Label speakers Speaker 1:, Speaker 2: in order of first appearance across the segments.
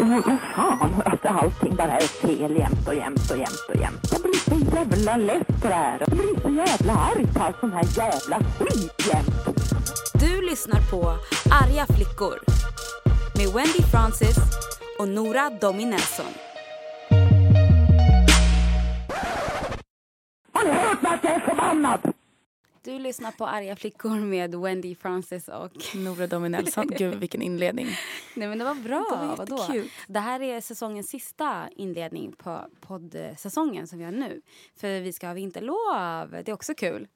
Speaker 1: Men fan, att allting bara är fel jämt och jämt och jämt och jämt. Jag blir så jävla less på det här. Jag blir så jävla arg på all sån här jävla skit jämt.
Speaker 2: Du lyssnar på Arga flickor med Wendy Francis och Nora Dominelson. Du lyssnar på Arga flickor med Wendy Francis och...
Speaker 3: Nora Dominelson. Gud, vilken inledning.
Speaker 2: Nej men det var bra.
Speaker 3: Det var
Speaker 2: Vadå? Det här är säsongens sista inledning på poddsäsongen som vi har nu. För vi ska ha vinterlov. Det är också kul.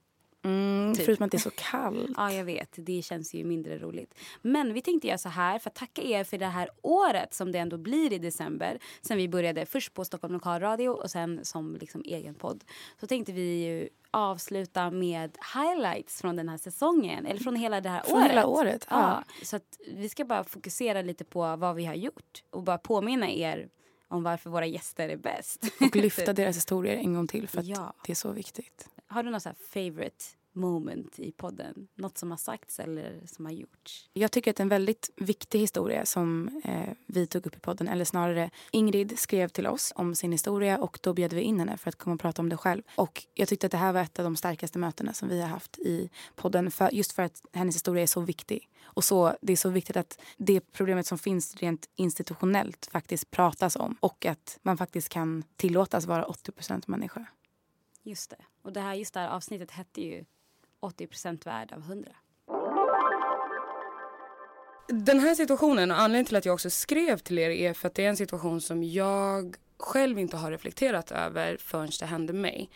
Speaker 3: Mm,
Speaker 2: Typ.
Speaker 3: Förutom att det är så kallt.
Speaker 2: Ja, jag vet. Det känns ju mindre roligt. Men vi tänkte göra så här för att tacka er för det här året som det ändå blir i december. Sen vi började först på Stockholm Lokalradio och sen som liksom egen podd. Så tänkte vi avsluta med highlights från den här säsongen. Eller från hela det här
Speaker 3: Från
Speaker 2: året.
Speaker 3: hela året, ja.
Speaker 2: Ja, så vi ska bara fokusera lite på vad vi har gjort. Och bara påminna er om varför våra gäster är bäst.
Speaker 3: Och lyfta deras historier en gång till för att
Speaker 2: Ja.
Speaker 3: det är så viktigt.
Speaker 2: Har du något så här favorite moment i podden? Något som har sagts eller som har gjorts?
Speaker 3: Jag tycker att det är en väldigt viktig historia som eh, vi tog upp i podden. Eller snarare Ingrid skrev till oss om sin historia och då bjöd vi in henne för att komma och prata om det själv. Och jag tyckte att det här var ett av de starkaste mötena som vi har haft i podden. För, just för att hennes historia är så viktig. Och så, det är så viktigt att det problemet som finns rent institutionellt faktiskt pratas om. Och att man faktiskt kan tillåtas vara 80% människa.
Speaker 2: Just det. Och det här, just det här avsnittet hette ju 80% värd av 100.
Speaker 4: Den här situationen och anledningen till att jag också skrev till er är för att det är en situation som jag själv inte har reflekterat över förrän det hände mig.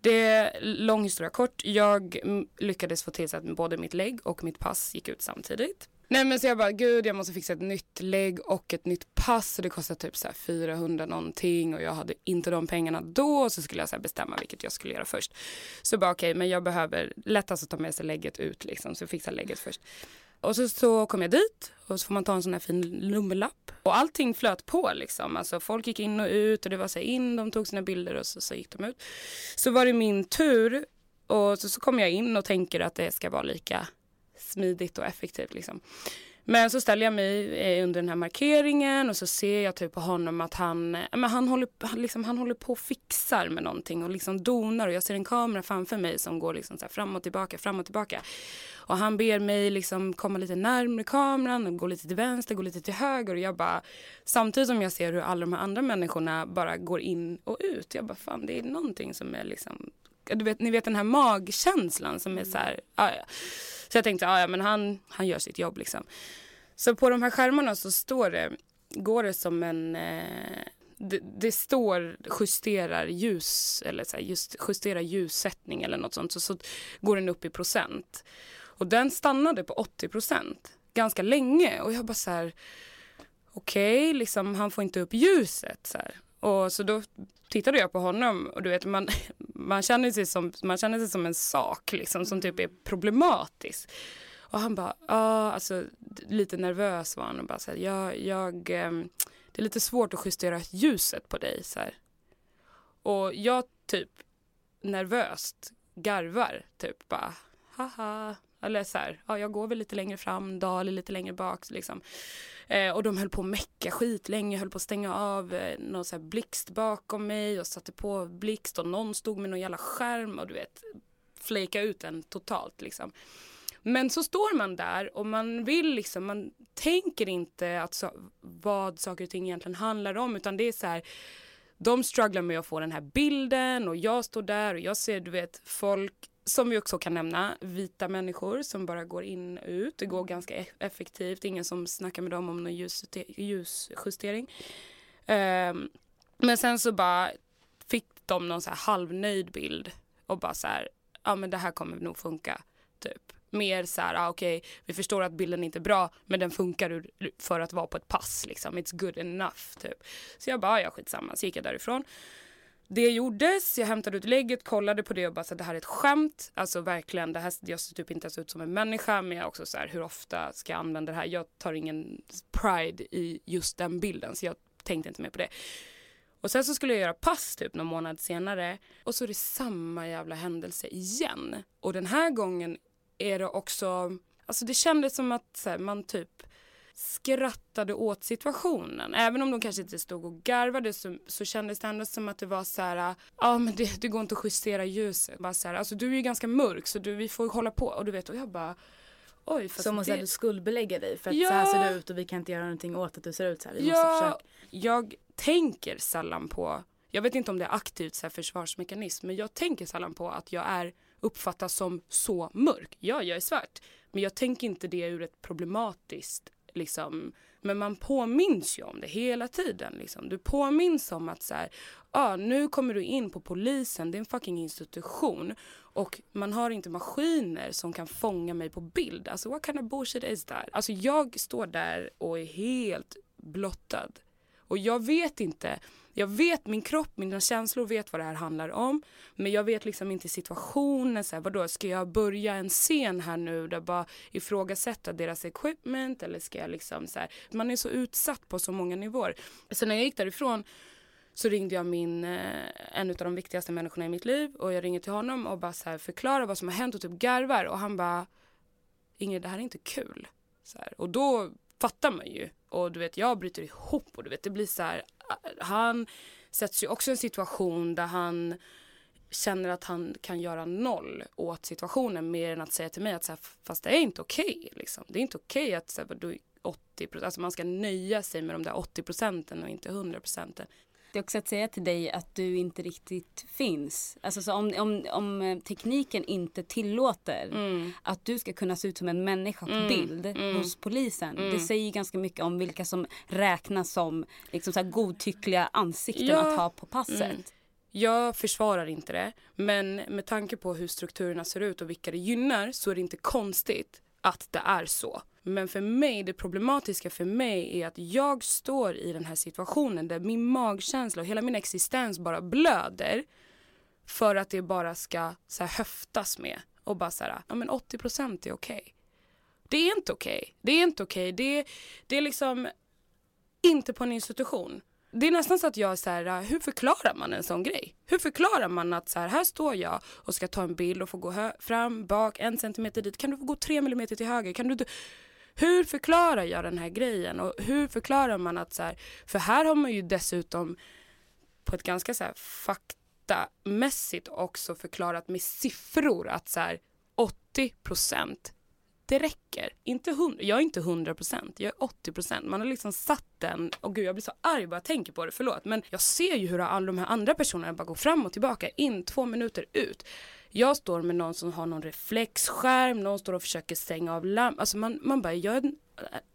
Speaker 4: Det är lång historia kort. Jag lyckades få till så att både mitt lägg och mitt pass gick ut samtidigt. Nej men så jag bara gud jag måste fixa ett nytt lägg och ett nytt pass och det kostar typ så här 400 någonting och jag hade inte de pengarna då och så skulle jag så här bestämma vilket jag skulle göra först. Så bara okej men jag behöver lättast att ta med sig lägget ut liksom så jag fixar lägget först. Och så, så kom jag dit och så får man ta en sån här fin nummerlapp. Och allting flöt på liksom. Alltså folk gick in och ut och det var så här in, de tog sina bilder och så, så gick de ut. Så var det min tur och så, så kom jag in och tänker att det ska vara lika smidigt och effektivt liksom. Men så ställer jag mig eh, under den här markeringen och så ser jag typ på honom att han, eh, men han, håller, han, liksom, han håller på och fixar med någonting och liksom donar och jag ser en kamera framför mig som går liksom så här fram och tillbaka, fram och tillbaka. Och han ber mig liksom komma lite närmare kameran och gå lite till vänster, gå lite till höger och jag bara samtidigt som jag ser hur alla de här andra människorna bara går in och ut. Jag bara fan det är någonting som är liksom du vet, ni vet den här magkänslan som är så här, ah, ja. Så jag tänkte, ah, ja men han, han gör sitt jobb liksom. Så på de här skärmarna så står det, går det som en, eh, det, det står justerar ljus eller så här, just justera ljussättning eller något sånt så, så går den upp i procent. Och den stannade på 80 procent ganska länge och jag bara så här okej, liksom han får inte upp ljuset så här. Och så då tittade jag på honom och du vet man, man, känner, sig som, man känner sig som en sak liksom som typ är problematisk. Och han bara, ja alltså lite nervös var han och bara så här, jag, jag, ehm, det är lite svårt att justera ljuset på dig så här. Och jag typ nervöst garvar typ bara, haha. Eller så här, ja jag går väl lite längre fram, Dali lite längre bak liksom. Eh, och de höll på att mecka skit länge, höll på att stänga av eh, någon så här blixt bakom mig och satte på blixt och någon stod med någon jävla skärm och du vet flejka ut den totalt liksom. Men så står man där och man vill liksom, man tänker inte att så, vad saker och ting egentligen handlar om utan det är så här de strugglar med att få den här bilden och jag står där och jag ser du vet folk som vi också kan nämna, vita människor som bara går in och ut. Det går ganska e- effektivt, ingen som snackar med dem om någon ljus, ljusjustering. Um, men sen så bara fick de någon så här halvnöjd bild och bara så här, ja men det här kommer nog funka, typ. Mer så här, ah, okej, vi förstår att bilden inte är bra, men den funkar för att vara på ett pass liksom. It's good enough, typ. Så jag bara, "Ah, ja skitsamma, så gick jag därifrån. Det gjordes, jag hämtade ut lägget, kollade på det och bara så det här är ett skämt. Alltså verkligen, det här, jag ser typ inte ens ut som en människa men jag också så här, hur ofta ska jag använda det här? Jag tar ingen pride i just den bilden så jag tänkte inte mer på det. Och sen så skulle jag göra pass typ någon månad senare och så är det samma jävla händelse igen. Och den här gången är det också, alltså det kändes som att så här, man typ skrattade åt situationen. Även om de kanske inte stod och garvade så, så kändes det ändå som att det var så här, ja ah, men det, det går inte att justera ljuset. Bara så här, alltså du är ju ganska mörk så du, vi får hålla på. Och du vet, och jag bara Oj, fast
Speaker 3: Som att
Speaker 4: det...
Speaker 3: du skuldbelägger dig för att
Speaker 4: Ja.
Speaker 3: så här ser du ut och vi kan inte göra någonting åt att du ser ut så här. Vi måste
Speaker 4: Ja,
Speaker 3: försöka.
Speaker 4: jag tänker sällan på, jag vet inte om det är aktivt så här försvarsmekanism, men jag tänker sällan på att jag är uppfattas som så mörk. Ja, jag är svart, men jag tänker inte det ur ett problematiskt liksom men man påminns ju om det hela tiden. Liksom. Du påminns om att så här, ah, nu kommer du in på polisen, det är en fucking institution och man har inte maskiner som kan fånga mig på bild. Alltså what kind of bullshit is that? Alltså jag står där och är helt blottad. Och jag vet inte, jag vet min kropp, mina känslor vet vad det här handlar om. Men jag vet liksom inte situationen, så här, vadå, ska jag börja en scen här nu där bara ifrågasätta deras equipment eller ska jag liksom så här, man är så utsatt på så många nivåer. Så när jag gick därifrån så ringde jag min, eh, en av de viktigaste människorna i mitt liv och jag ringer till honom och bara så här förklarar vad som har hänt och typ garvar och han bara Ingrid det här är inte kul. Så här. Och då fattar man ju och du vet jag bryter ihop och du vet det blir så här äh, han sätts ju också i en situation där han känner att han kan göra noll åt situationen mer än att säga till mig att så här, fast det är inte okej liksom. Det är inte okej att så här, du 80 alltså man ska nöja sig med de där 80 procenten och inte 100 procenten.
Speaker 2: Det är också att säga till dig att du inte riktigt finns. Alltså så om, om, om eh, tekniken inte tillåter att du ska kunna se ut som en människa på bild hos polisen. Det säger ju ganska mycket om vilka som räknas som liksom så godtyckliga ansikten
Speaker 4: Ja.
Speaker 2: att ha på passet.
Speaker 4: Mm. Jag försvarar inte det, men med tanke på hur strukturerna ser ut och vilka det gynnar så är det inte konstigt att det är så. Men för mig, det problematiska för mig är att jag står i den här situationen där min magkänsla och hela min existens bara blöder för att det bara ska så här, höftas med och bara så här, ja men 80 procent är okej. Det är inte okej. Det är inte okej. Det, det är liksom inte på en institution. Det är nästan så att jag är så här, äh, hur förklarar man en sån grej? Hur förklarar man att så här, här står jag och ska ta en bild och få gå fram, bak, en centimeter dit. Kan du få gå tre millimeter till höger? Kan du, hur förklarar jag den här grejen? Och hur förklarar man att så här, för här har man ju dessutom på ett ganska så här faktamässigt också förklarat med siffror att så här 80 procent det räcker. Inte hund- jag är inte 100 procent, jag är 80 procent. Man har liksom satt den, och gud jag blir så arg bara jag tänker på det, förlåt. Men jag ser ju hur alla de här andra personerna bara går fram och tillbaka, in två minuter ut. Jag står med någon som har någon reflexskärm, någon står och försöker stänga av lamp. Alltså man, man bara, jag är en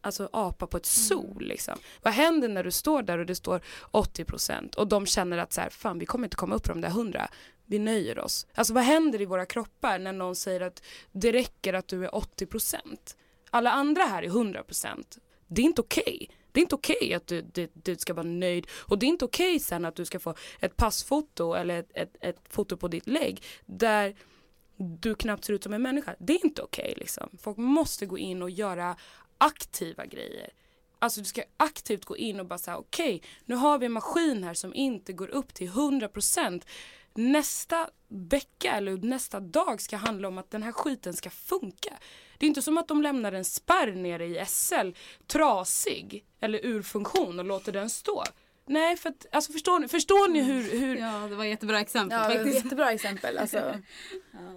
Speaker 4: alltså, apa på ett sol liksom. Vad händer när du står där och det står 80 procent och de känner att så här, fan vi kommer inte komma upp på de där 100 vi nöjer oss. Alltså vad händer i våra kroppar när någon säger att det räcker att du är 80 procent? Alla andra här är 100 procent. Det är inte okej. Det är inte okej att du, du, du ska vara nöjd och det är inte okej sen att du ska få ett passfoto eller ett, ett, ett foto på ditt lägg där du knappt ser ut som en människa. Det är inte okej liksom. Folk måste gå in och göra aktiva grejer. Alltså du ska aktivt gå in och bara säga okej, nu har vi en maskin här som inte går upp till 100%. Nästa vecka eller nästa dag ska handla om att den här skiten ska funka. Det är inte som att de lämnar en spärr nere i SL trasig eller ur funktion och låter den stå. Nej, för att, alltså förstår ni, förstår ni hur, hur
Speaker 2: Ja, det var ett jättebra exempel
Speaker 3: Ja,
Speaker 2: faktiskt.
Speaker 3: jättebra exempel. Alltså,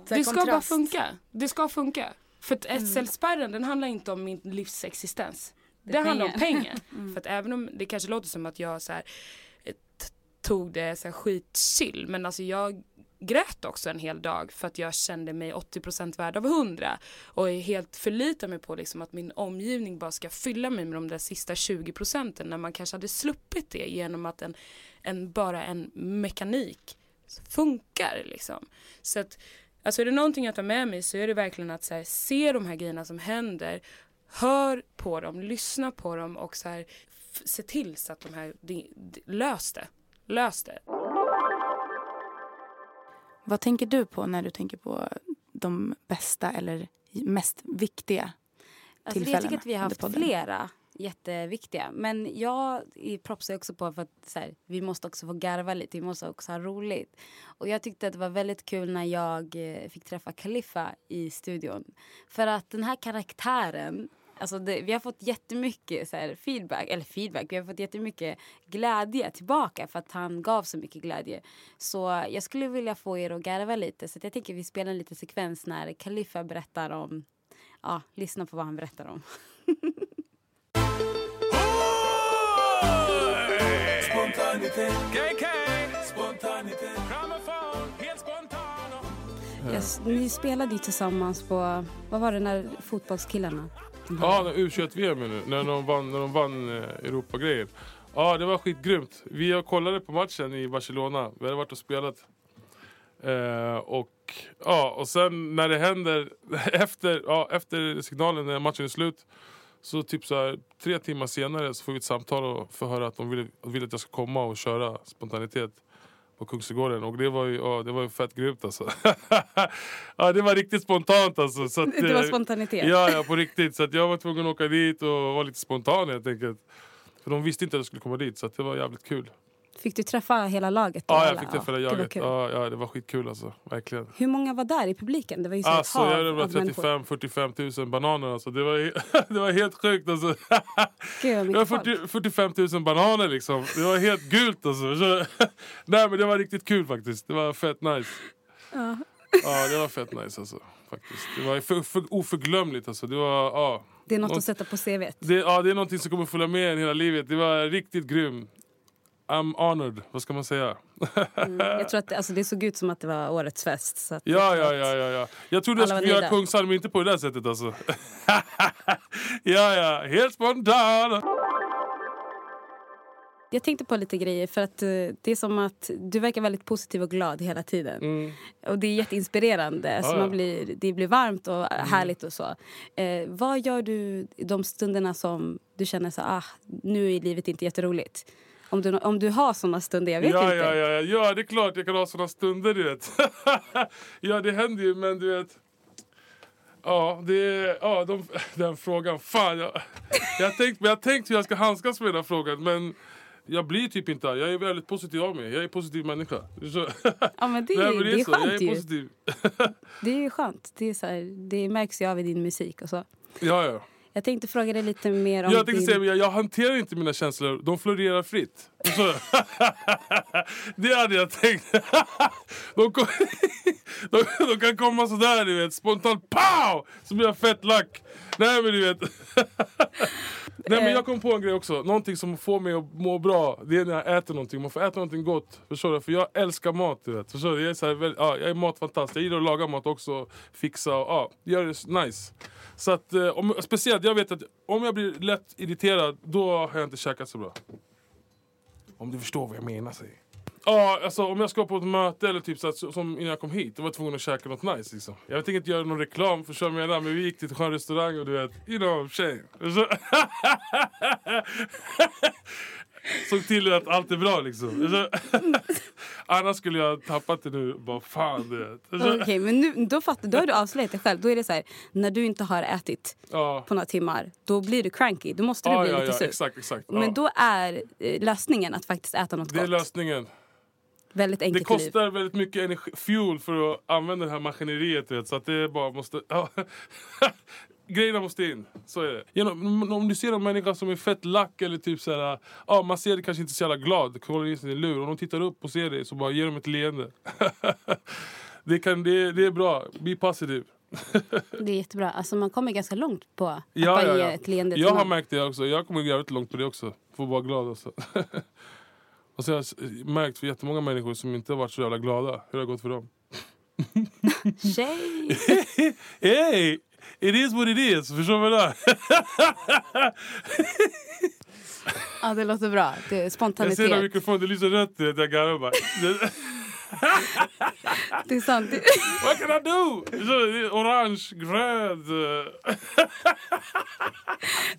Speaker 3: så här
Speaker 4: Det ska bara funka. Det ska funka. För att SL-spärren den handlar inte om min livs existens. Det,
Speaker 2: är
Speaker 4: handlar om
Speaker 2: pengar.
Speaker 4: pengar. För att även om det kanske låter som att jag så här, eh, tog det så här skitchill men alltså jag grät också en hel dag för att jag kände mig 80% värd av 100 och är helt förlitar mig på liksom att min omgivning bara ska fylla mig med de där sista 20 procenten när man kanske hade sluppit det genom att en, en bara en mekanik funkar liksom. Så att Alltså är det någonting jag tar med mig så är det verkligen att så här, se de här grejerna som händer, hör på dem, lyssna på dem och så här, se till så att de här, de, de, lös det. Lös det.
Speaker 3: Vad tänker du på när du tänker på de bästa eller mest viktiga
Speaker 2: Alltså, jag
Speaker 3: tillfällena
Speaker 2: tycker att vi har
Speaker 3: under
Speaker 2: haft flera jätteviktiga. Men jag propsar också på för att så här, vi måste också få garva lite, vi måste också ha roligt. Och jag tyckte att det var väldigt kul när jag eh, fick träffa Kaliffa i studion. För att den här karaktären Alltså det, vi har fått jättemycket så här, feedback, eller feedback, vi har fått jättemycket glädje tillbaka för att han gav så mycket glädje. Så jag skulle vilja få er att garva lite så jag tänker vi spelar en liten sekvens när Kaliffa berättar om, ja, lyssna på vad han berättar om.
Speaker 5: Spontanitet, KK, spontanitet, grammofon, helt spontan
Speaker 2: Yes, ni spelade ju tillsammans på, vad var det, när fotbollskillarna?
Speaker 6: Ja, när U21-VM nu, när de vann, när de vann eh, Europagrejen. Ja, det var skitgrymt. Vi kollade på matchen i Barcelona. Vi hade varit och spelat. Eh, och, ja, och sen när det händer, efter, ja, efter signalen när matchen är slut så typ så här, tre timmar senare så får vi ett samtal och får höra att de vill, vill att jag ska komma och köra spontanitet på Kungsträdgården. Och det var ju, ja, det var ju fett grymt alltså. ja, det var riktigt spontant alltså. Så att,
Speaker 2: Det var
Speaker 6: eh,
Speaker 2: spontanitet.
Speaker 6: Ja, ja på riktigt. Så att jag var tvungen att åka dit och vara lite spontan helt enkelt. För de visste inte att jag skulle komma dit så det var jävligt kul.
Speaker 2: Fick du träffa hela laget? då,
Speaker 6: Ja, jag fick träffa jaget.
Speaker 2: kul.
Speaker 6: Ja, ja, det var skitkul alltså. Verkligen.
Speaker 2: Hur många var där i publiken? Det var ju så
Speaker 6: Alltså,
Speaker 2: ett hav av människor.
Speaker 6: 35-45 000 bananer. Alltså. Det, var, det var helt sjukt. Alltså.
Speaker 2: Gud
Speaker 6: Det var
Speaker 2: mycket folk.
Speaker 6: 40, 45 000 bananer liksom. Det var helt gult alltså. Så, nej men det var riktigt kul faktiskt. Det var fett nice.
Speaker 2: Ja.
Speaker 6: Ja, det var fett nice alltså. Faktiskt. Det var för, för, oförglömligt alltså. Det var, ja.
Speaker 2: Det är något
Speaker 6: Något-
Speaker 2: att sätta på CVt.
Speaker 6: Det, ja, det är någonting som kommer följa med en hela livet. Det var riktigt grym. I'm honored, vad ska man säga?
Speaker 2: Mm. Jag tror att det, alltså, det såg ut som att det var årets fest. Så att
Speaker 6: Ja, ja, ja, ja, ja. Jag trodde jag skulle göra
Speaker 2: nöjda.
Speaker 6: Kungsalm, men inte på det där sättet alltså. ja, ja, helt spontan.
Speaker 2: Jag tänkte på lite grejer för att eh, det är som att du verkar väldigt positiv och glad hela tiden.
Speaker 6: Mm.
Speaker 2: Och det är jätteinspirerande. Så
Speaker 6: Ja,
Speaker 2: man blir, det blir varmt och härligt och så. Eh, vad gör du i de stunderna som du känner så ah, nu är livet inte jätteroligt? Om du, om du har såna stunder, jag vet
Speaker 6: ja,
Speaker 2: inte.
Speaker 6: ja, ja, ja, ja, det är klart jag kan ha såna stunder, du vet. ja, det händer ju, men du vet... Ja, det är, ja de, den frågan. Fan, jag, jag har tänkt, jag tänkt hur jag ska handskas med den här frågan, men jag blir typ inte. Jag är väldigt positiv av mig. Jag är en positiv människa.
Speaker 2: Ja, men det,
Speaker 6: Nej,
Speaker 2: är,
Speaker 6: men
Speaker 2: det är
Speaker 6: så. Jag
Speaker 2: skönt
Speaker 6: är
Speaker 2: ju.
Speaker 6: positiv.
Speaker 2: Det är skönt. Det, är så här, det märks ju av i din musik och så.
Speaker 6: Ja, ja.
Speaker 2: Jag tänkte fråga dig lite mer om
Speaker 6: Jag tänkte
Speaker 2: din...
Speaker 6: säga, jag, jag hanterar inte mina känslor. De florerar fritt. Så, det hade jag tänkt. de, kom, de, de kan komma sådär, du vet. Spontant pow! Så blir jag fett lack. Nej men du vet. Nej men jag kom på en grej också. Någonting som får mig att må bra. Det är när jag äter någonting. Man får äta någonting gott. Förstår du? För jag älskar mat. Du vet. Förstår du? Jag är, så här, ja, jag är matfantast. Jag gillar att laga mat också. Fixa och ja, göra det nice. Så att, eh, om, speciellt, jag vet att om jag blir lätt irriterad, då har jag inte käkat så bra. Om du förstår vad jag menar. Säg. Ja, alltså om jag ska på ett möte eller typ så att, som innan jag kom hit, då var jag tvungen att käka något nice liksom. Jag tänker inte göra någon reklam för jag menar, men vi gick till en skön restaurang och du vet, you know, tjej. Så, Såg till att allt är bra liksom. Så, annars skulle jag ha tappat det nu, bara fan du vet. Så,
Speaker 2: Okej, men nu, då, fattar, då har du avslöjat dig själv. Då är det så här, när du inte har ätit
Speaker 6: ja.
Speaker 2: på några timmar, då blir du cranky. Då måste du
Speaker 6: Ja,
Speaker 2: bli
Speaker 6: ja,
Speaker 2: lite
Speaker 6: ja,
Speaker 2: sur.
Speaker 6: exakt, exakt.
Speaker 2: Men då är eh, lösningen att faktiskt äta något
Speaker 6: Det är
Speaker 2: gott.
Speaker 6: lösningen.
Speaker 2: Väldigt
Speaker 6: Det
Speaker 2: enkelt liv.
Speaker 6: kostar väldigt mycket energi, fuel för att använda det här maskineriet. Vet, så att det bara måste... Ja. Grejerna måste in. Så är det. Genom, om du ser en människa som är fett lack eller typ så här, ja, man ser det kanske inte så jävla glad. Kollar in sin lur. Om de tittar upp och ser dig så bara ger de ett leende. det, kan, det, det är bra. Be positive.
Speaker 2: Det är jättebra. Alltså, man kommer ganska långt på att
Speaker 6: Ja,
Speaker 2: bara
Speaker 6: ja,
Speaker 2: ge
Speaker 6: ja.
Speaker 2: ett leende
Speaker 6: Jag har märkt det också. Jag kommer jävligt långt på det också. Får vara glad också. och så har jag s- märkt för jättemånga människor som inte har varit så jävla glada. Hur det har gått för dem.
Speaker 2: Tjej!
Speaker 6: Hey! It is what it is. Förstår du vad?
Speaker 2: Ja, det låter bra. Det är
Speaker 6: Jag ser
Speaker 2: spontanitet.
Speaker 6: när mikrofonen lyser rött. Jag garvar bara.
Speaker 2: Det är sant.
Speaker 6: What can I do? Orange, grönt. eh.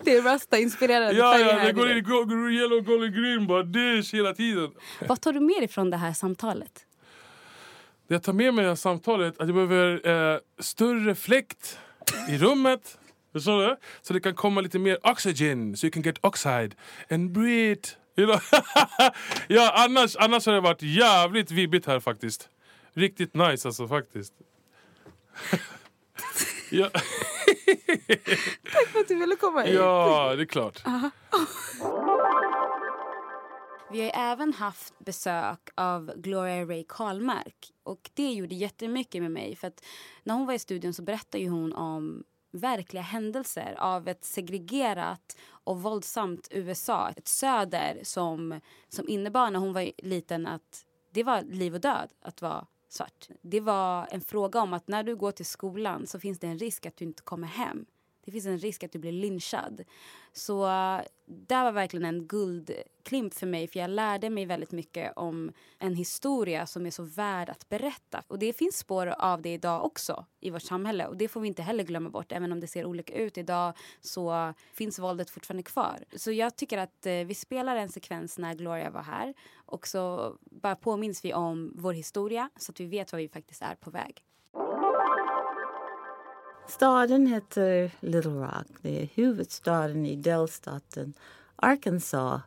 Speaker 2: Det är rasta-inspirerade
Speaker 6: Ja, ja, det går in go- yellow, golden, green. Bara dish hela tiden.
Speaker 2: Vad tar du med dig från det här samtalet?
Speaker 6: Det jag tar med mig i det här samtalet att jag behöver eh, större fläkt i rummet. Förstår du? Så det kan komma lite mer oxygen, so you can get oxide and breathe. Ja, annars, annars har det varit jävligt vibbigt här faktiskt. Riktigt nice alltså faktiskt. ja.
Speaker 3: Tack för att du ville komma hit.
Speaker 6: Ja, det är klart.
Speaker 2: Vi har även haft besök av Gloria Ray Karlmark. Och det gjorde jättemycket med mig. För att när hon var i studion så berättade ju hon om verkliga händelser av ett segregerat och våldsamt USA. Ett söder som, som innebar när hon var liten att det var liv och död att vara svart. Det var en fråga om att när du går till skolan så finns det en risk att du inte kommer hem. Det finns en risk att du blir lynchad. Så eh, det var verkligen en guldklimp för mig för jag lärde mig väldigt mycket om en historia som är så värd att berätta. Och det finns spår av det idag också i vårt samhälle och det får vi inte heller glömma bort. Även om det ser olika ut idag så finns våldet fortfarande kvar. Så jag tycker att eh, vi spelar en sekvens när Gloria var här och så bara påminns vi om vår historia så att vi vet var vi faktiskt är på väg.
Speaker 7: Staden heter Little Rock. Det är huvudstaden i delstaten Arkansas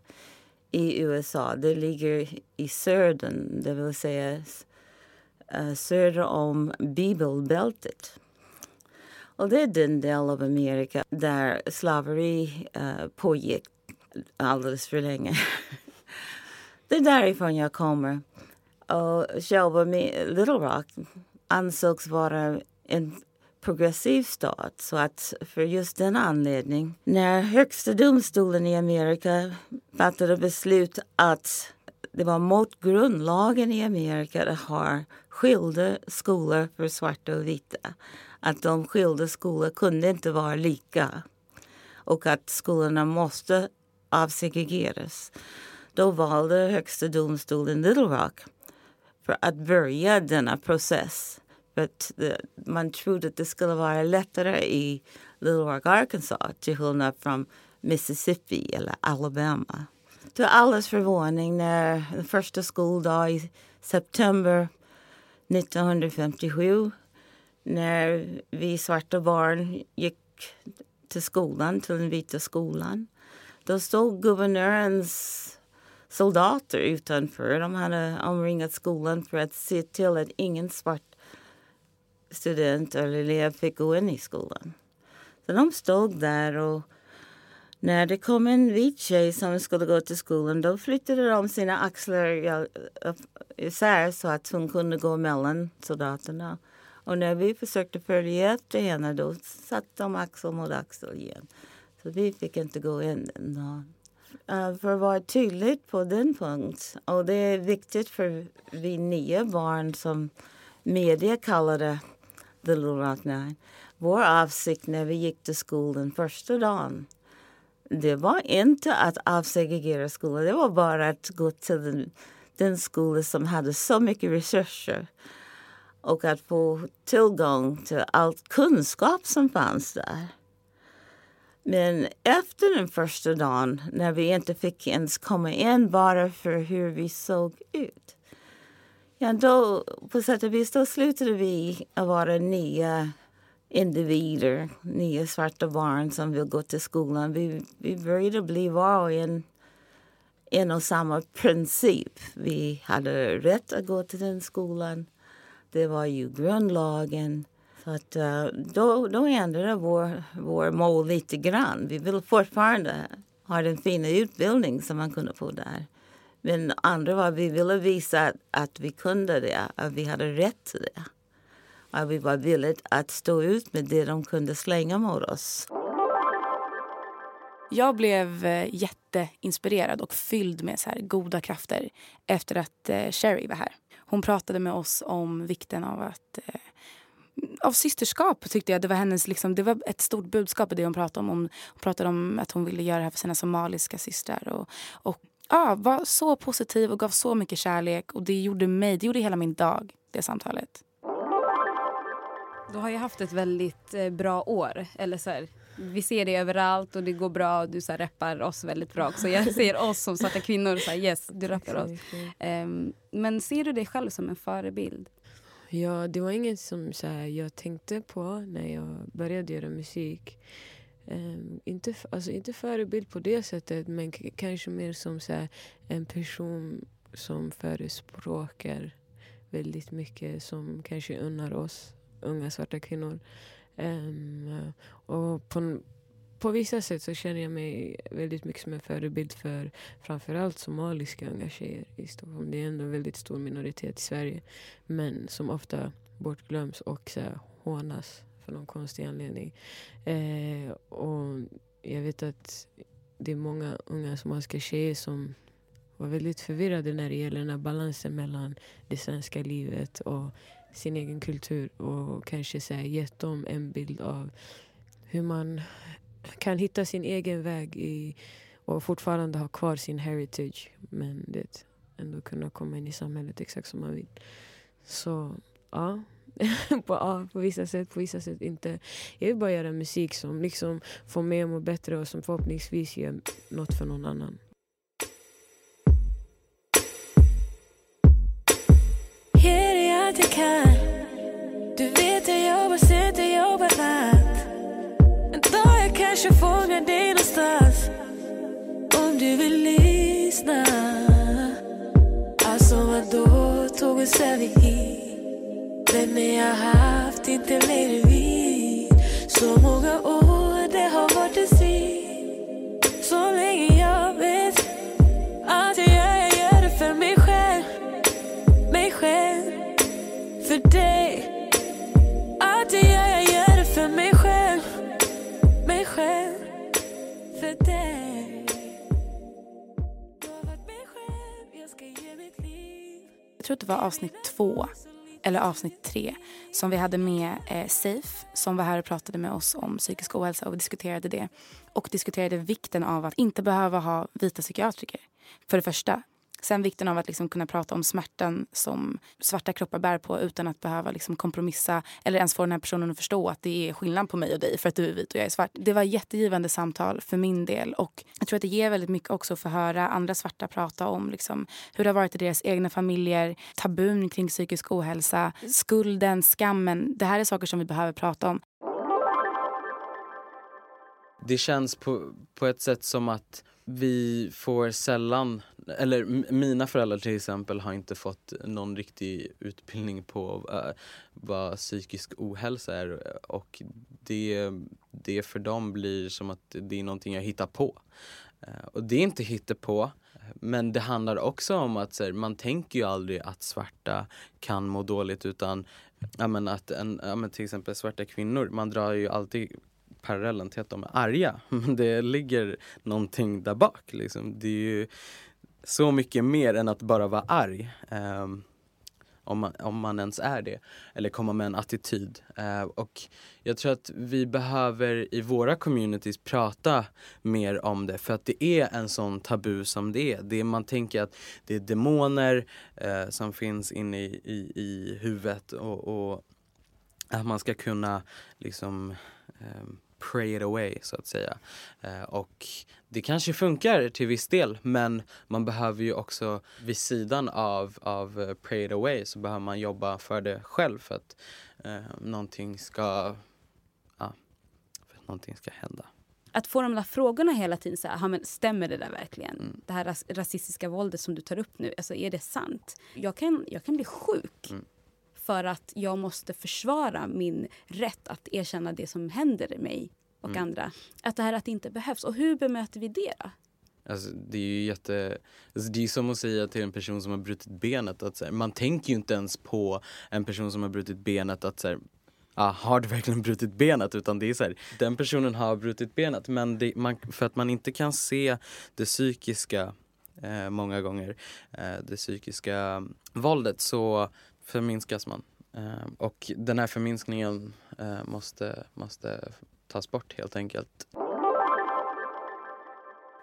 Speaker 7: i USA. Det ligger i södern, det vill säga eh, söder om bibelbältet. Och det är den del av Amerika där slaveri uh, pågick alldeles för länge. det är därifrån jag kommer. Och själva Little Rock ansågs vara en progressiv stat. Så att för just den anledning, när högsta domstolen i Amerika fattade beslut att det var mot grundlagen i Amerika att ha skilda skolor för svarta och vita. Att de skilda skolorna kunde inte vara lika och att skolorna måste avsegregeras. Då valde högsta domstolen Little Rock för att börja denna process. Uh, man trodde att det skulle vara lättare i Little Rock, Arkansas till skillnad från Mississippi eller Alabama. Till allas förvåning när den första skoldagen i september 1957 när vi svarta barn gick till skolan, till den vita skolan. Då stod guvernörens soldater utanför. De hade omringat skolan för att se till att ingen svart student eller elev fick gå in i skolan. Så de stod där och när det kom en vit tjej som skulle gå till skolan då flyttade de sina axlar isär så att hon kunde gå mellan soldaterna. Och när vi försökte följa efter henne då satt de axel mot axel igen. Så vi fick inte gå in. Uh, för att vara tydligt på den punkten. Och det är viktigt för vi nya barn som media kallar det The Little Rock Nine. Vår avsikt när vi gick till skolan första dagen det var inte att avsegregera skolan. Det var bara att gå till den, den skola som hade så mycket resurser och att få tillgång till all kunskap som fanns där. Men efter den första dagen, när vi inte fick ens komma in bara för hur vi såg ut Ja, då, på sätt och vis då slutade vi att vara nya individer, nya svarta barn som vill gå till skolan. Vi, vi började bli var en en och samma princip. Vi hade rätt att gå till den skolan. Det var ju grundlagen. Så att, eh, då, då ändrade vår, vår mål lite grann. Vi vill fortfarande ha den fina utbildning som man kunde få där. Men andra var vi ville visa att vi kunde det, att vi hade rätt till det. Att vi var villiga att stå ut med det de kunde slänga mot oss.
Speaker 3: Jag blev eh, jätteinspirerad och fylld med så goda krafter efter att eh, Sherry var här. Hon pratade med oss om vikten av att eh, av systerskap tyckte jag. Det var, hennes, liksom, det var ett stort budskap i det hon pratade om. Hon pratade om att hon ville göra det här för sina somaliska systrar. Och, och ja, var så positiv och gav så mycket kärlek. Och Det gjorde mig, det gjorde hela min dag, det samtalet.
Speaker 2: Du har ju haft ett väldigt eh, bra år. Eller så här, vi ser det överallt och det går bra och du så här, rappar oss väldigt bra också. Jag ser oss som svarta kvinnor, så här, yes, du rappar oss. Um, men ser du dig själv som en förebild?
Speaker 8: Ja, det var inget som så här, jag tänkte på när jag började göra musik. Um, inte, alltså, inte förebild på det sättet men kanske mer som så här, en person som förespråkar väldigt mycket som kanske unnar oss unga svarta kvinnor Ehm, och på, på vissa sätt så känner jag mig väldigt mycket som en förebild för framförallt somaliska unga tjejer i Stockholm. Det är ändå en väldigt stor minoritet i Sverige. Men som ofta bortglöms och så här, hånas för någon konstig anledning. Eh, och jag vet att det är många unga somaliska tjejer som var väldigt förvirrade när det gäller den här balansen mellan det svenska livet och sin egen kultur och kanske så här, gett dem en bild av hur man kan hitta sin egen väg i, och fortfarande ha kvar sin heritage men det, ändå kunna komma in i samhället exakt som man vill. Så ja, på, ja, på vissa sätt, på vissa sätt inte. Jag vill bara göra musik som liksom får mig att må bättre och som förhoppningsvis gör något för någon annan.
Speaker 9: Ger dig allt jag kan. Du vet jag jobbar sent, jag jobbar natt. En dag jag kanske fångar dig någonstans. Om du vill lyssna. Alltså vadå, tåget är vi hit Vänner jag haft, inte längre vi Så många år, det har varit en strid. Så länge jag vet Allt jag gör, jag gör det för mig själv mig själv. För dig Allt jag gör, jag gör det för mig själv Mig själv. För dig. Lovat mig själv, jag ska ge mitt liv.
Speaker 3: Jag tror att det var avsnitt två eller avsnitt tre som vi hade med eh, Safe som var här och pratade med oss om psykisk ohälsa och vi diskuterade det. Och diskuterade vikten av att inte behöva ha vita psykiatriker. För det första. Sen vikten av att liksom kunna prata om smärtan som svarta kroppar bär på utan att behöva liksom kompromissa eller ens få den här personen att förstå att det är skillnad på mig och dig för att du är vit och jag är svart. Det var jättegivande samtal för min del och jag tror att det ger väldigt mycket också att få höra andra svarta prata om liksom hur det har varit i deras egna familjer, tabun kring psykisk ohälsa, skulden, skammen. Det här är saker som vi behöver prata om.
Speaker 10: Det känns på, på ett sätt som att vi får sällan, eller mina föräldrar till exempel har inte fått någon riktig utbildning på uh, vad psykisk ohälsa är och det, det för dem blir som att det är någonting jag hittar på. Uh, och det är inte hittepå, men det handlar också om att så här, man tänker ju aldrig att svarta kan må dåligt utan ja, men att en, ja, men till exempel svarta kvinnor, man drar ju alltid parallellen till att de är arga. Men det ligger någonting där bak. Liksom. Det är ju så mycket mer än att bara vara arg. Um, om, man, om man ens är det. Eller komma med en attityd. Uh, och jag tror att vi behöver i våra communities prata mer om det. För att det är en sån tabu som det är. Det är man tänker att det är demoner uh, som finns inne i, i, i huvudet. Och, och att man ska kunna liksom eh, pray it away så att säga. Eh, och det kanske funkar till viss del men man behöver ju också vid sidan av, av eh, pray it away så behöver man jobba för det själv för att eh, någonting ska, ja, för att någonting ska hända.
Speaker 2: Att få de där frågorna hela tiden, så här, "Ja, men stämmer det där verkligen?
Speaker 10: Mm.
Speaker 2: Det här ras rasistiska våldet som du tar upp nu, alltså är det sant? Jag kan, jag kan bli sjuk
Speaker 10: Mm.
Speaker 2: För att jag måste försvara min rätt att erkänna det som händer mig och
Speaker 10: Mm.
Speaker 2: andra. Att det här att det inte behövs. Och hur bemöter vi det då?
Speaker 10: Alltså, det är ju jätte... Alltså, det är som att säga till en person som har brutit benet att här, man tänker ju inte ens på en person som har brutit benet att så här, ah, har du verkligen brutit benet? Utan det är så här, den personen har brutit benet men det, man, för att man inte kan se det psykiska eh, många gånger, eh, det psykiska våldet så förminskas man. Eh, och den här förminskningen eh, måste, måste tas bort helt enkelt.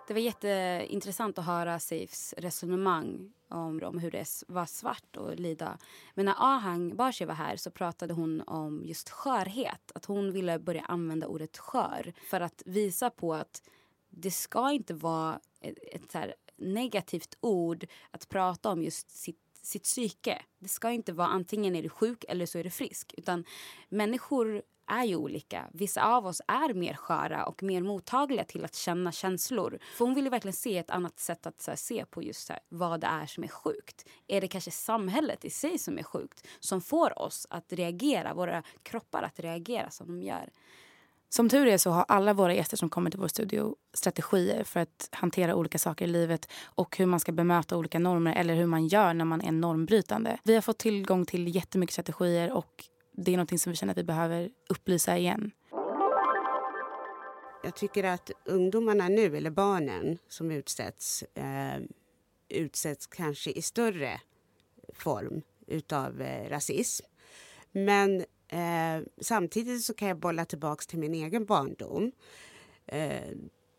Speaker 2: Det var jätteintressant att höra Seifs resonemang om, om hur det var svart att lida. Men när Ahang Bashi var här så pratade hon om just skörhet. Att hon ville börja använda ordet skör för att visa på att det ska inte vara ett, ett så här negativt ord att prata om just sitt sitt psyke. Det ska inte vara antingen är du sjuk eller så är du frisk. Utan människor är ju olika. Vissa av oss är mer sköra och mer mottagliga till att känna känslor. För hon vill verkligen se ett annat sätt att så här, se på just så här, vad det är som är sjukt. Är det kanske samhället i sig som är sjukt som får oss att reagera, våra kroppar att reagera som de gör?
Speaker 3: Som tur är så har alla våra gäster som kommer till vår studio strategier för att hantera olika saker i livet och hur man ska bemöta olika normer eller hur man gör när man är normbrytande. Vi har fått tillgång till jättemycket strategier och det är något som vi känner att vi behöver upplysa igen.
Speaker 11: Jag tycker att ungdomarna nu, eller barnen som utsätts, eh, utsätts kanske i större form utav eh, rasism. Men Eh, samtidigt så kan jag bolla tillbaka till min egen barndom eh,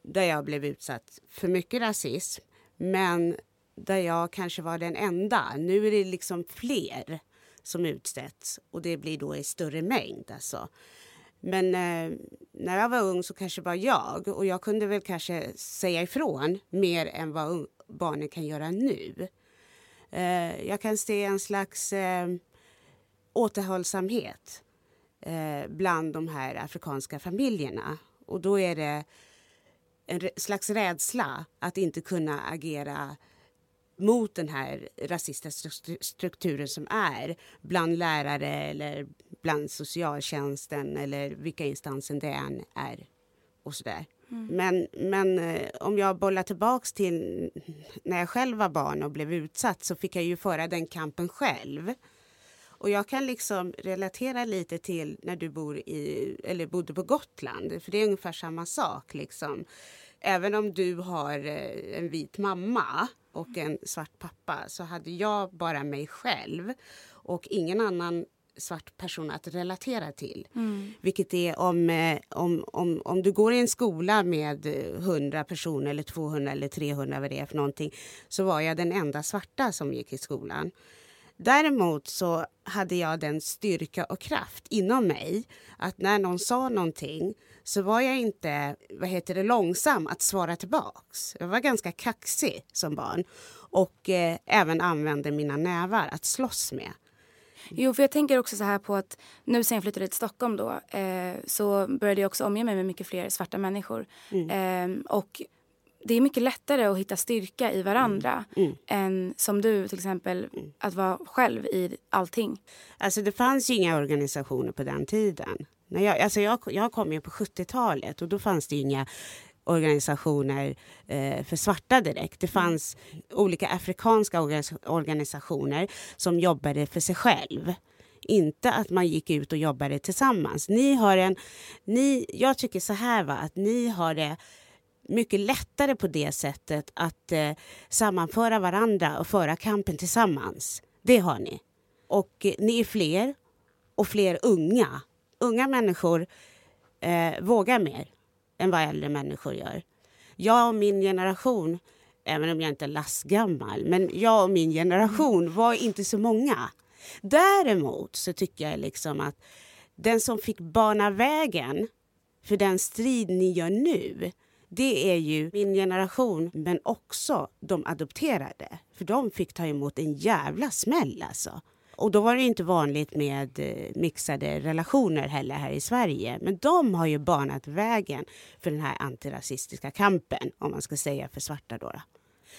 Speaker 11: där jag blev utsatt för mycket rasism, men där jag kanske var den enda. Nu är det liksom fler som utsätts och det blir då i större mängd. Alltså. Men eh, när jag var ung så kanske var jag och jag kunde väl kanske säga ifrån mer än vad barnen kan göra nu. Eh, jag kan se en slags eh, återhållsamhet eh, bland de här afrikanska familjerna. Och då är det en slags rädsla att inte kunna agera mot den här rasistiska strukturen som är bland lärare eller bland socialtjänsten eller vilka instanser det än är. och sådär. Mm. Men, men eh, om jag bollar tillbaks till när jag själv var barn och blev utsatt så fick jag ju föra den kampen själv. Och jag kan liksom relatera lite till när du bor i, eller bodde på Gotland, för det är ungefär samma sak. Liksom. Även om du har eh, en vit mamma och en svart pappa så hade jag bara mig själv och ingen annan svart person att relatera till. Mm. Vilket är om, eh, om, om, om du går i en skola med 100 personer eller 200 eller 300 vad det är för någonting så var jag den enda svarta som gick i skolan. Däremot så hade jag den styrka och kraft inom mig att när någon sa någonting så var jag inte vad heter det, långsam att svara tillbaks. Jag var ganska kaxig som barn och eh, även använde mina nävar att slåss med.
Speaker 3: Jo, för jag tänker också så här på att nu sen jag flyttade till Stockholm då eh, så började jag också omge mig med mycket fler svarta människor. Mm. Eh, och det är mycket lättare att hitta styrka i varandra mm. Mm. än som du till exempel mm. att vara själv i allting.
Speaker 11: Alltså det fanns ju inga organisationer på den tiden. När jag, alltså jag, jag kom ju på 70-talet och då fanns det inga organisationer eh, för svarta direkt. Det fanns olika afrikanska organisationer som jobbade för sig själv. Inte att man gick ut och jobbade tillsammans. Ni har en, ni, jag tycker så här va, att ni har det mycket lättare på det sättet att eh, sammanföra varandra och föra kampen tillsammans. Det har ni. Och eh, ni är fler och fler unga. Unga människor eh, vågar mer än vad äldre människor gör. Jag och min generation, även om jag inte är lastgammal, men jag och min generation var inte så många. Däremot så tycker jag liksom att den som fick bana vägen för den strid ni gör nu det är ju min generation, men också de adopterade. För de fick ta emot en jävla smäll alltså. Och då var det inte vanligt med eh, mixade relationer heller här i Sverige. Men de har ju banat vägen för den här antirasistiska kampen, om man ska säga för svarta då.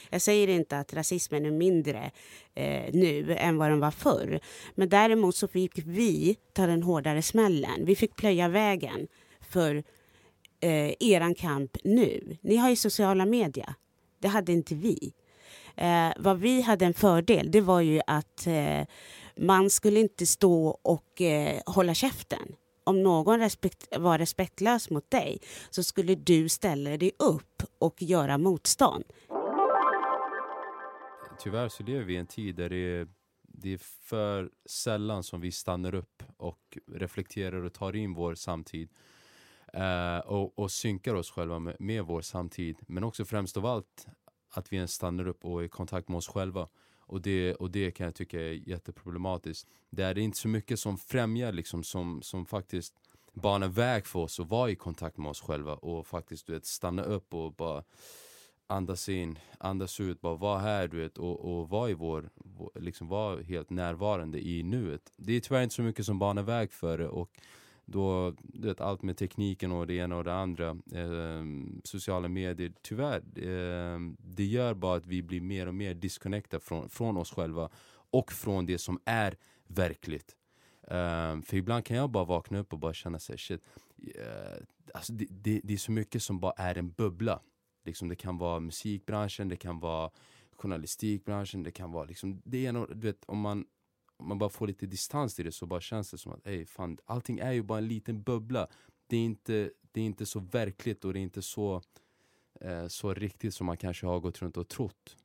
Speaker 11: Jag säger inte att rasismen är mindre eh, nu än vad den var förr. Men däremot så fick vi ta den hårdare smällen. Vi fick plöja vägen för eh, er kamp nu. Ni har ju sociala medier. Det hade inte vi. Eh, vad vi hade en fördel, det var ju att eh, man skulle inte stå och eh, hålla käften. Om någon respekt, var respektlös mot dig så skulle du ställa dig upp och göra motstånd.
Speaker 12: Tyvärr så lever vi i en tid där det är, det är för sällan som vi stannar upp och reflekterar och tar in vår samtid eh, och, och synkar oss själva med, med vår samtid. Men också främst av allt att vi ens stannar upp och är i kontakt med oss själva. Och det, och det kan jag tycka är jätteproblematiskt. Det är inte så mycket som främjar, liksom, som, som faktiskt banar väg för oss att vara i kontakt med oss själva och faktiskt du vet, stanna upp och bara andas in, andas ut, bara vara här du vet, och, och vara i vår, liksom vara helt närvarande i nuet. Det är tyvärr inte så mycket som banar väg för det och då, du vet, allt med tekniken och det ena och det andra, eh, sociala medier, tyvärr, eh, det gör bara att vi blir mer och mer disconnected från, från oss själva och från det som är verkligt. Eh, för ibland kan jag bara vakna upp och bara känna sig shit, eh, alltså det, det, det är så mycket som bara är en bubbla. Liksom det kan vara musikbranschen, det kan vara journalistikbranschen, det kan vara liksom, det ena, du vet, om man man bara får lite distans till det så bara känns det som att ey, fan, allting är ju bara en liten bubbla. Det är inte, det är inte så verkligt och det är inte så, eh, så riktigt som man kanske har gått runt och trott.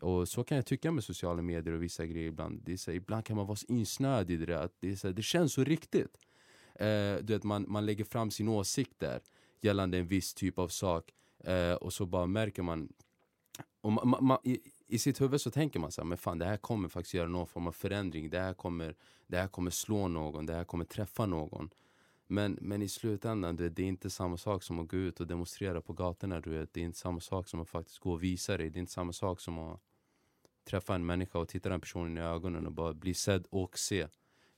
Speaker 12: Och så kan jag tycka med sociala medier och vissa grejer ibland. Det är så, här, ibland kan man vara så insnöad i det där, att det, är så här, det känns så riktigt. Eh, du vet, man, man lägger fram sin åsikt där gällande en viss typ av sak eh, och så bara märker man och ma, ma, ma, i, sitt huvud så tänker man så här, men fan det här kommer faktiskt göra någon form av förändring. Det här kommer, det här kommer slå någon, det här kommer träffa någon. Men, men i slutändan, du vet, det är inte samma sak som att gå ut och demonstrera på gatorna. Du vet. Det är inte samma sak som att faktiskt gå och visa dig. Det är inte samma sak som att träffa en människa och titta den personen i ögonen och bara bli sedd och se.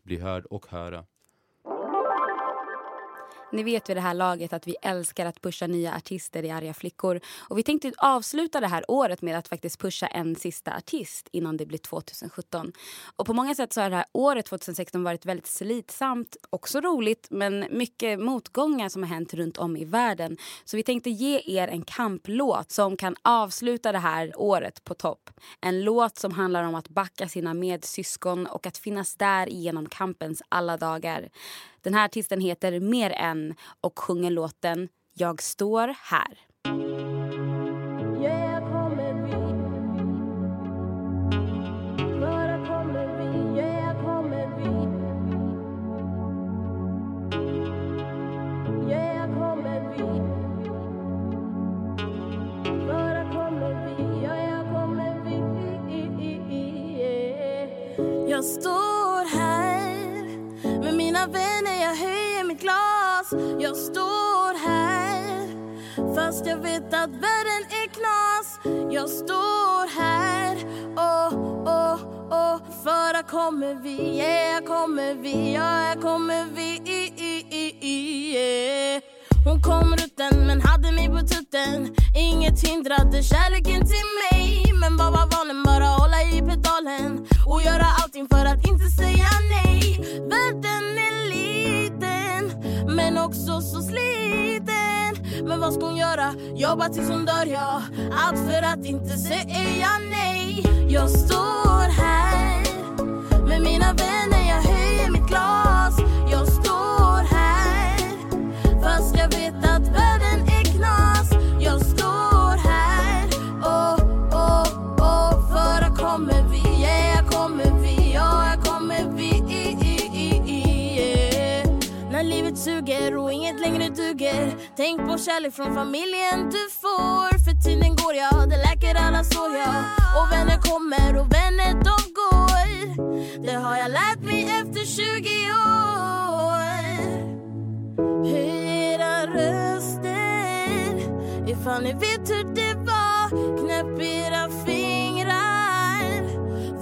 Speaker 12: Bli hörd och höra.
Speaker 2: Ni vet vid det här laget att vi älskar att pusha nya artister i Arga flickor. Och vi tänkte avsluta det här året med att faktiskt pusha en sista artist innan det blir 2017. Och på många sätt så har det här året 2016 varit väldigt slitsamt, också roligt, men mycket motgångar som har hänt runt om i världen. Så vi tänkte ge er en kamplåt som kan avsluta det här året på topp. En låt som handlar om att backa sina medsyskon och att finnas där genom kampens alla dagar. Den här artisten heter Mer än och sjunger låten Jag står här.
Speaker 9: Jag står mina vänner, jag höjer mitt glas. Jag står här fast jag vet att världen är knas. Jag står här, oh, oh, oh. För här kommer vi, yeah, kommer vi, ja, här kommer vi. Yeah. Hon kom rutten men hade mig på tutten Inget hindrade kärleken till mig Men vad var valen? Bara hålla i pedalen och göra allting för att inte säga men så sliten. Men vad ska hon göra? Jobba tills hon dör, ja. Allt för att inte säga nej. Jag står här med mina vänner, jag höjer mitt glas. Suger och inget längre duger. Tänk på kärlek från familjen du får. För tiden går, ja, det läker alla sår, ja. Och vänner kommer och vänner de går. Det har jag lärt mig efter 20 år. Höj era röster. Ifall ni vet hur det var Knäpp era fingrar.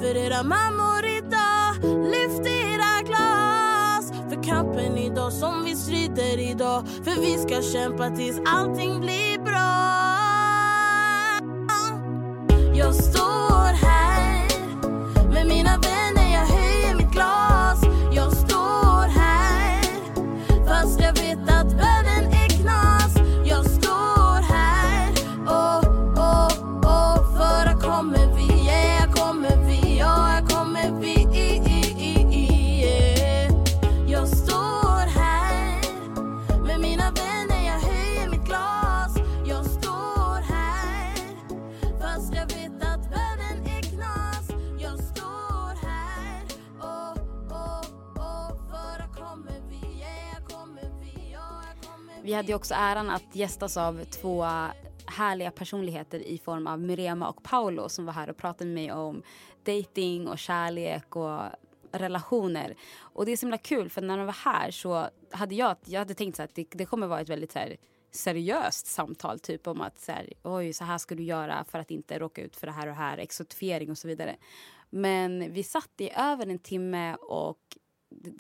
Speaker 9: För era mammor idag Lyft era kampen idag som vi strider idag. För vi ska kämpa tills allting blir bra. Jag står här med mina vänner,
Speaker 2: hade ju också äran att gästas av två härliga personligheter i form av Mirema och Paolo som var här och pratade med mig om dating och kärlek och relationer. Och det är så himla kul för när de var här så hade jag, jag hade tänkt så att det, det kommer vara ett väldigt så här, seriöst samtal typ om att så här, oj så här ska du göra för att inte råka ut för det här och här, exotifiering och så vidare. Men vi satt i över en timme och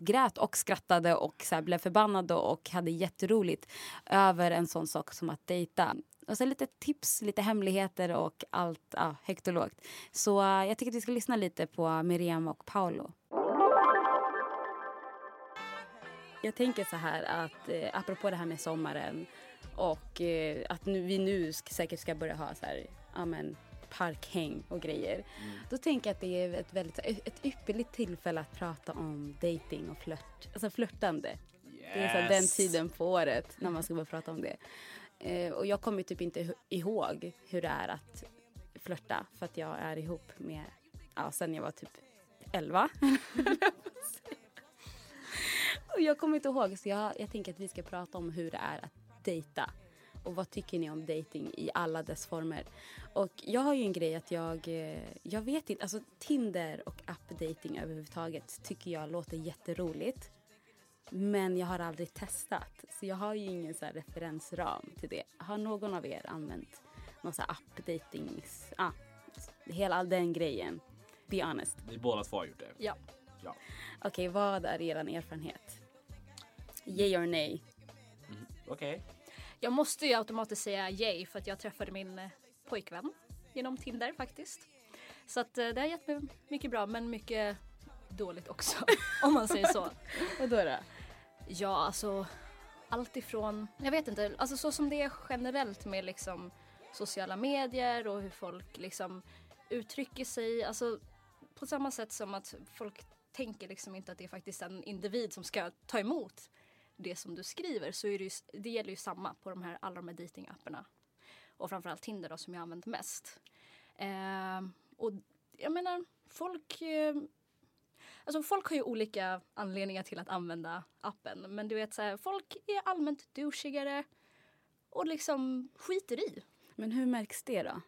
Speaker 2: grät och skrattade och så här, blev förbannad och hade jätteroligt över en sån sak som att dejta. Och sen lite tips, lite hemligheter och allt ja, högt och lågt. Så eh, jag tycker att vi ska lyssna lite på Miriam och Paolo. Jag tänker så här att eh, apropå det här med sommaren och eh, att nu, vi nu ska, säkert ska börja ha så här, amen, parkhäng och grejer. Då tänker jag att det är ett väldigt ett ypperligt tillfälle att prata om dating och flört, alltså flörtande. Det är så den
Speaker 13: Yes.
Speaker 2: tiden på året när man ska börja prata om det. Eh, och jag kommer typ inte ih- ihåg hur det är att flörta för att jag är ihop med, ja sen jag var typ 11. och jag kommer inte ihåg så jag, jag tänker att vi ska prata om hur det är att dejta. Och vad tycker ni om dating i alla dess former? Och jag har ju en grej att jag, eh, jag vet inte, alltså Tinder och appdating överhuvudtaget tycker jag låter jätteroligt. Men jag har aldrig testat, så jag har ju ingen så här referensram till det. Har någon av er använt någon så här appdatings, ah, hela den grejen? Be honest.
Speaker 13: Vi båda två har gjort det.
Speaker 14: Ja.
Speaker 13: Ja.
Speaker 2: Okej, vad är er erfarenhet? Yay or nay?
Speaker 13: Okej.
Speaker 14: Jag måste ju automatiskt säga yay för att jag träffade min eh, pojkvän genom Tinder faktiskt. Så att eh, det har gett mig mycket bra men mycket dåligt också om man säger så.
Speaker 2: Och då då?
Speaker 14: Ja, alltså allt ifrån, jag vet inte, alltså så som det är generellt med liksom sociala medier och hur folk liksom uttrycker sig, alltså på samma sätt som att folk tänker liksom inte att det är faktiskt en individ som ska ta emot det som du skriver så är det, ju, det gäller ju samma på de här, alla de här datingapparna. Och framförallt Tinder då som jag använt mest. Ehm, och jag menar, folk eh, Alltså folk har ju olika anledningar till att använda appen. Men du vet så här, folk är allmänt douchigare och liksom skiter i.
Speaker 2: Men hur märks det då?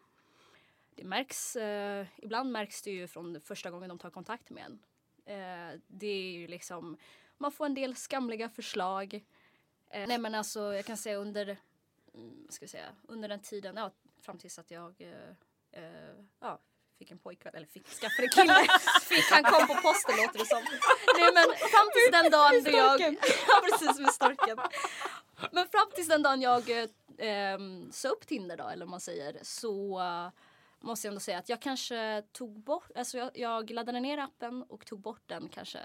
Speaker 14: Det märks, eh, ibland märks det ju från första gången de tar kontakt med en. Eh, det är ju liksom, man får en del skamliga förslag. Eh, nej men alltså jag kan säga under, mm, ska jag säga, under den tiden, ja, fram tills att jag eh, eh, ja, fick en pojkvän, eller fick, skaffade kille. fick, han kom på posten låter det som. Nej men fram tills den dagen då jag, ja precis med storken. Men fram tills den dagen jag eh, ehm, sa upp Tinder då, eller vad man säger, så måste jag ändå säga att jag kanske tog bort, alltså jag, jag laddade ner appen och tog bort den kanske,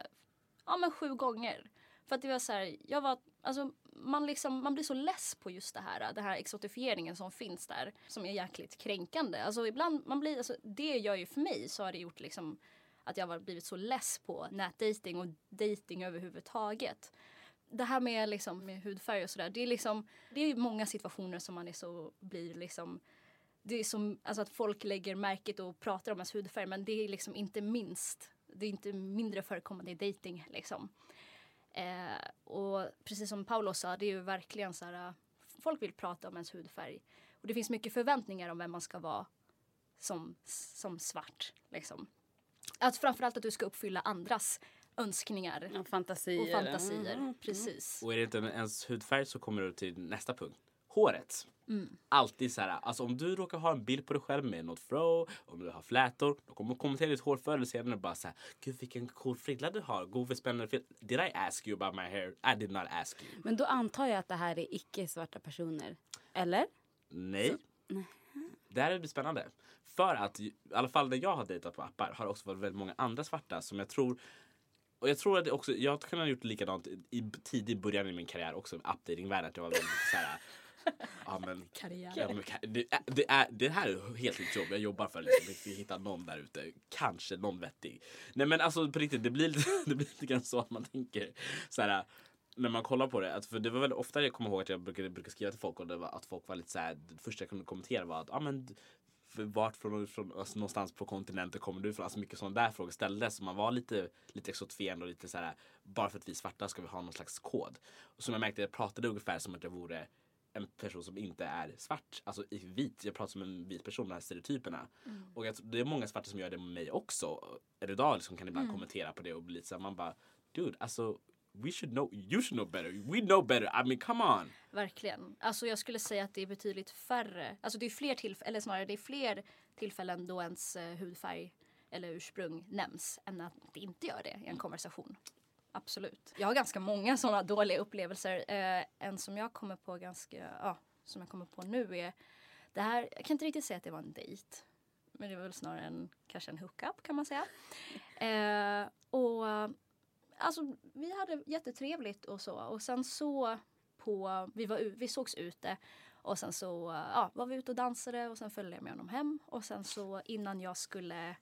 Speaker 14: ja men sju gånger. För att det var så här, jag var, alltså man liksom, man blir så less på just det här, den här exotifieringen som finns där, som är jäkligt kränkande. Alltså ibland, man blir, alltså det gör ju för mig så har det gjort liksom att jag har blivit så less på nätdating och dating överhuvudtaget. Det här med, liksom, med hudfärg och sådär, det är liksom, det är ju många situationer som man är så, blir liksom det är som alltså att folk lägger märket och pratar om ens hudfärg men det är liksom inte minst, det är inte mindre förekommande i dating liksom. Eh, och precis som Paolo sa, det är ju verkligen så här, folk vill prata om ens hudfärg. Och det finns mycket förväntningar om vem man ska vara som, som svart liksom. Att framförallt att du ska uppfylla andras önskningar.
Speaker 2: Och fantasier.
Speaker 14: Och fantasier,
Speaker 2: Mm, mm.
Speaker 14: precis.
Speaker 13: Och är det inte ens hudfärg så kommer du till nästa punkt. Håret.
Speaker 14: Mm.
Speaker 13: Alltid så här, alltså om du råkar ha en bild på dig själv med något fro, om du har flätor, då kommer de kommentera ditt hår förr eller senare och bara så här, gud vilken cool frilla du har, god för spännande frilla. Did I ask you about my hair? I did not ask you.
Speaker 2: Men då antar jag att det här är icke-svarta personer. Eller?
Speaker 13: Nej. Det här blir spännande. För att i alla fall när jag har dejtat på appar har det också varit väldigt många andra svarta som jag tror och jag tror att också, jag har kunnat gjort likadant i tidig början i min karriär också med appdatingvärlden. Att jag var väldigt så här, ja, men. Ja, men, det, det, är, det här är helt mitt jobb. Jag jobbar för liksom, att hitta någon där ute. Kanske någon vettig. Nej men alltså på riktigt, det blir lite, det blir lite grann så att man tänker så här när man kollar på det, att, för det var väl ofta jag kommer ihåg att jag brukade, brukade skriva till folk och det var att folk var lite så här, det första jag kunde kommentera var att ah, men, vart från, från alltså, någonstans på kontinenten kommer du ifrån? Alltså mycket sådana där frågor ställdes. Så man var lite, lite exotifierande och lite så här, bara för att vi är svarta ska vi ha någon slags kod. Och som jag märkte, jag pratade ungefär som att jag vore en person som inte är svart, alltså vit. Jag pratar som en vit person, de här stereotyperna.
Speaker 14: Mm.
Speaker 13: Och jag, det är många svarta som gör det med mig också. Idag liksom kan ibland
Speaker 14: Mm.
Speaker 13: kommentera på det och bli så här, man bara Dude, alltså we should know, you should know better. We know better. I mean come on.
Speaker 14: Verkligen. Alltså jag skulle säga att det är betydligt färre, alltså det är fler tillfällen, eller snarare det är fler tillfällen då ens eh, hudfärg eller ursprung nämns än att det inte gör det i en konversation absolut. Jag har ganska många sådana dåliga upplevelser. Eh, en som jag kommer på ganska, ja, som jag kommer på nu är det här, jag kan inte riktigt säga att det var en dejt. Men det var väl snarare en, kanske en hookup kan man säga. Eh, och alltså vi hade jättetrevligt och så. Och sen så på, vi, var, vi sågs ute och sen så ja, var vi ute och dansade och sen följde jag med honom hem. Och sen så innan jag skulle,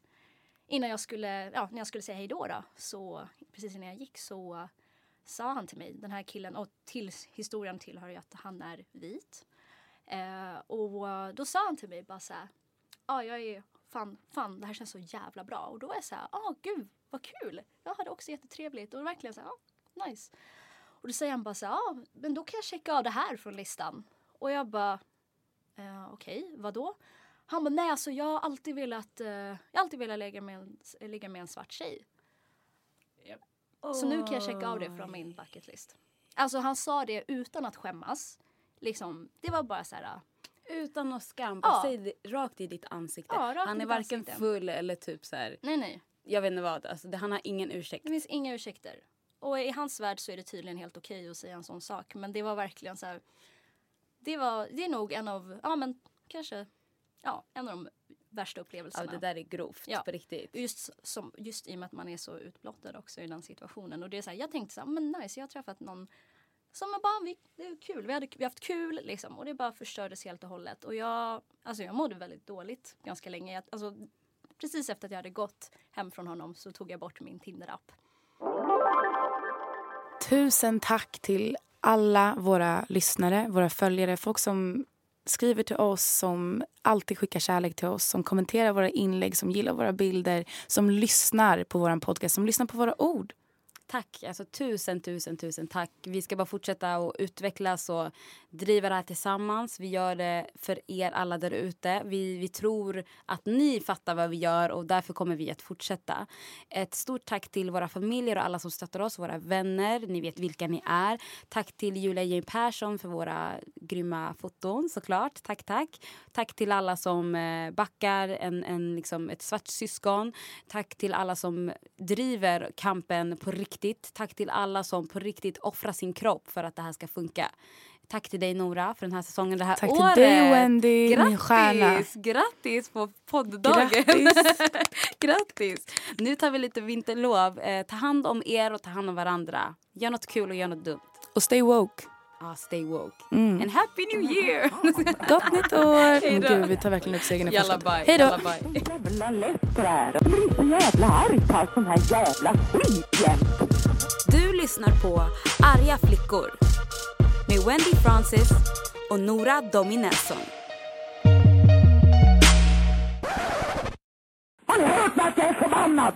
Speaker 14: innan jag skulle, ja, när jag skulle säga hej då, då så precis innan jag gick så sa han till mig, den här killen, och till historien tillhör ju att han är vit. Eh, och då sa han till mig bara så här, ja jag är fan, fan det här känns så jävla bra. Och då var jag så här, ah gud vad kul. Jag hade också jättetrevligt och verkligen så här, ah, nice. Och då säger han bara så här, ah, men då kan jag checka av det här från listan. Och jag bara, eh, okej, okay, vad då? Han bara, nej alltså jag har alltid velat, eh, jag har alltid velat ligga med en, ligga med en svart tjej. Så nu kan jag checka av det från min bucketlist. Alltså han sa det utan att skämmas. Liksom, det var bara så här.
Speaker 2: Utan någon skam.
Speaker 14: Ja.
Speaker 2: säg det rakt i ditt ansikte.
Speaker 14: Ja,
Speaker 2: han är varken
Speaker 14: ansikte.
Speaker 2: full eller typ så här.
Speaker 14: Nej, nej.
Speaker 2: Jag vet inte vad. Alltså, det, han har ingen ursäkt.
Speaker 14: Det finns inga ursäkter. Och i hans värld så är det tydligen helt okej att säga en sån sak. Men det var verkligen så här. Det, var, det är nog en av, ja men kanske, ja en av de värsta upplevelserna.
Speaker 2: Ja, det där är grovt
Speaker 14: Ja.
Speaker 2: på riktigt.
Speaker 14: Just, som, just i och med att man är så utblottad också i den situationen. Och det är så här, jag tänkte så här, men nice, jag har träffat någon som är bara, vi, det är kul, vi, hade, vi har haft kul liksom. Och det bara förstördes helt och hållet. Och jag, alltså jag mådde väldigt dåligt ganska länge. Jag, alltså, precis efter att jag hade gått hem från honom så tog jag bort min Tinder-app.
Speaker 3: Tusen tack till alla våra lyssnare, våra följare, folk som skriver till oss, som alltid skickar kärlek till oss, som kommenterar våra inlägg, som gillar våra bilder, som lyssnar på vår podcast, som lyssnar på våra ord.
Speaker 2: Tack. Alltså, tusen, tusen, tusen tack. Vi ska bara fortsätta att utvecklas och driva det här tillsammans. Vi gör det för er alla där ute. Vi, vi tror att ni fattar vad vi gör och därför kommer vi att fortsätta. Ett stort tack till våra familjer och alla som stöttar oss, våra vänner. Ni vet vilka ni är. Tack till Julia Jane Persson för våra grymma foton såklart. Tack, tack. Tack till alla som eh, backar en, en, liksom ett svart syskon. Tack till alla som driver kampen på riktigt. Tack till alla som på riktigt offrar sin kropp för att det här ska funka. Tack till dig Nora för den här säsongen, det här
Speaker 3: Tack till
Speaker 2: året.
Speaker 3: dig, Wendy, min
Speaker 2: Grattis!
Speaker 3: stjärna.
Speaker 2: Grattis på podddagen!
Speaker 3: Grattis.
Speaker 2: Grattis! Nu tar vi lite vinterlov. Eh, ta hand om er och ta hand om varandra. Gör något kul och gör något dumt.
Speaker 3: Och stay woke.
Speaker 2: Ah, stay woke.
Speaker 3: Mm.
Speaker 2: And happy new year!
Speaker 3: Gott nytt år! Gud, vi tar verkligen ut segern i första. Hej då!
Speaker 1: Jävla på det här. Jag blir så jävla arg på all sån här jävla skit
Speaker 2: lyssnar på Arga flickor med Wendy Francis och Nora Dominesson.
Speaker 1: Har ni hört att jag är förbannad?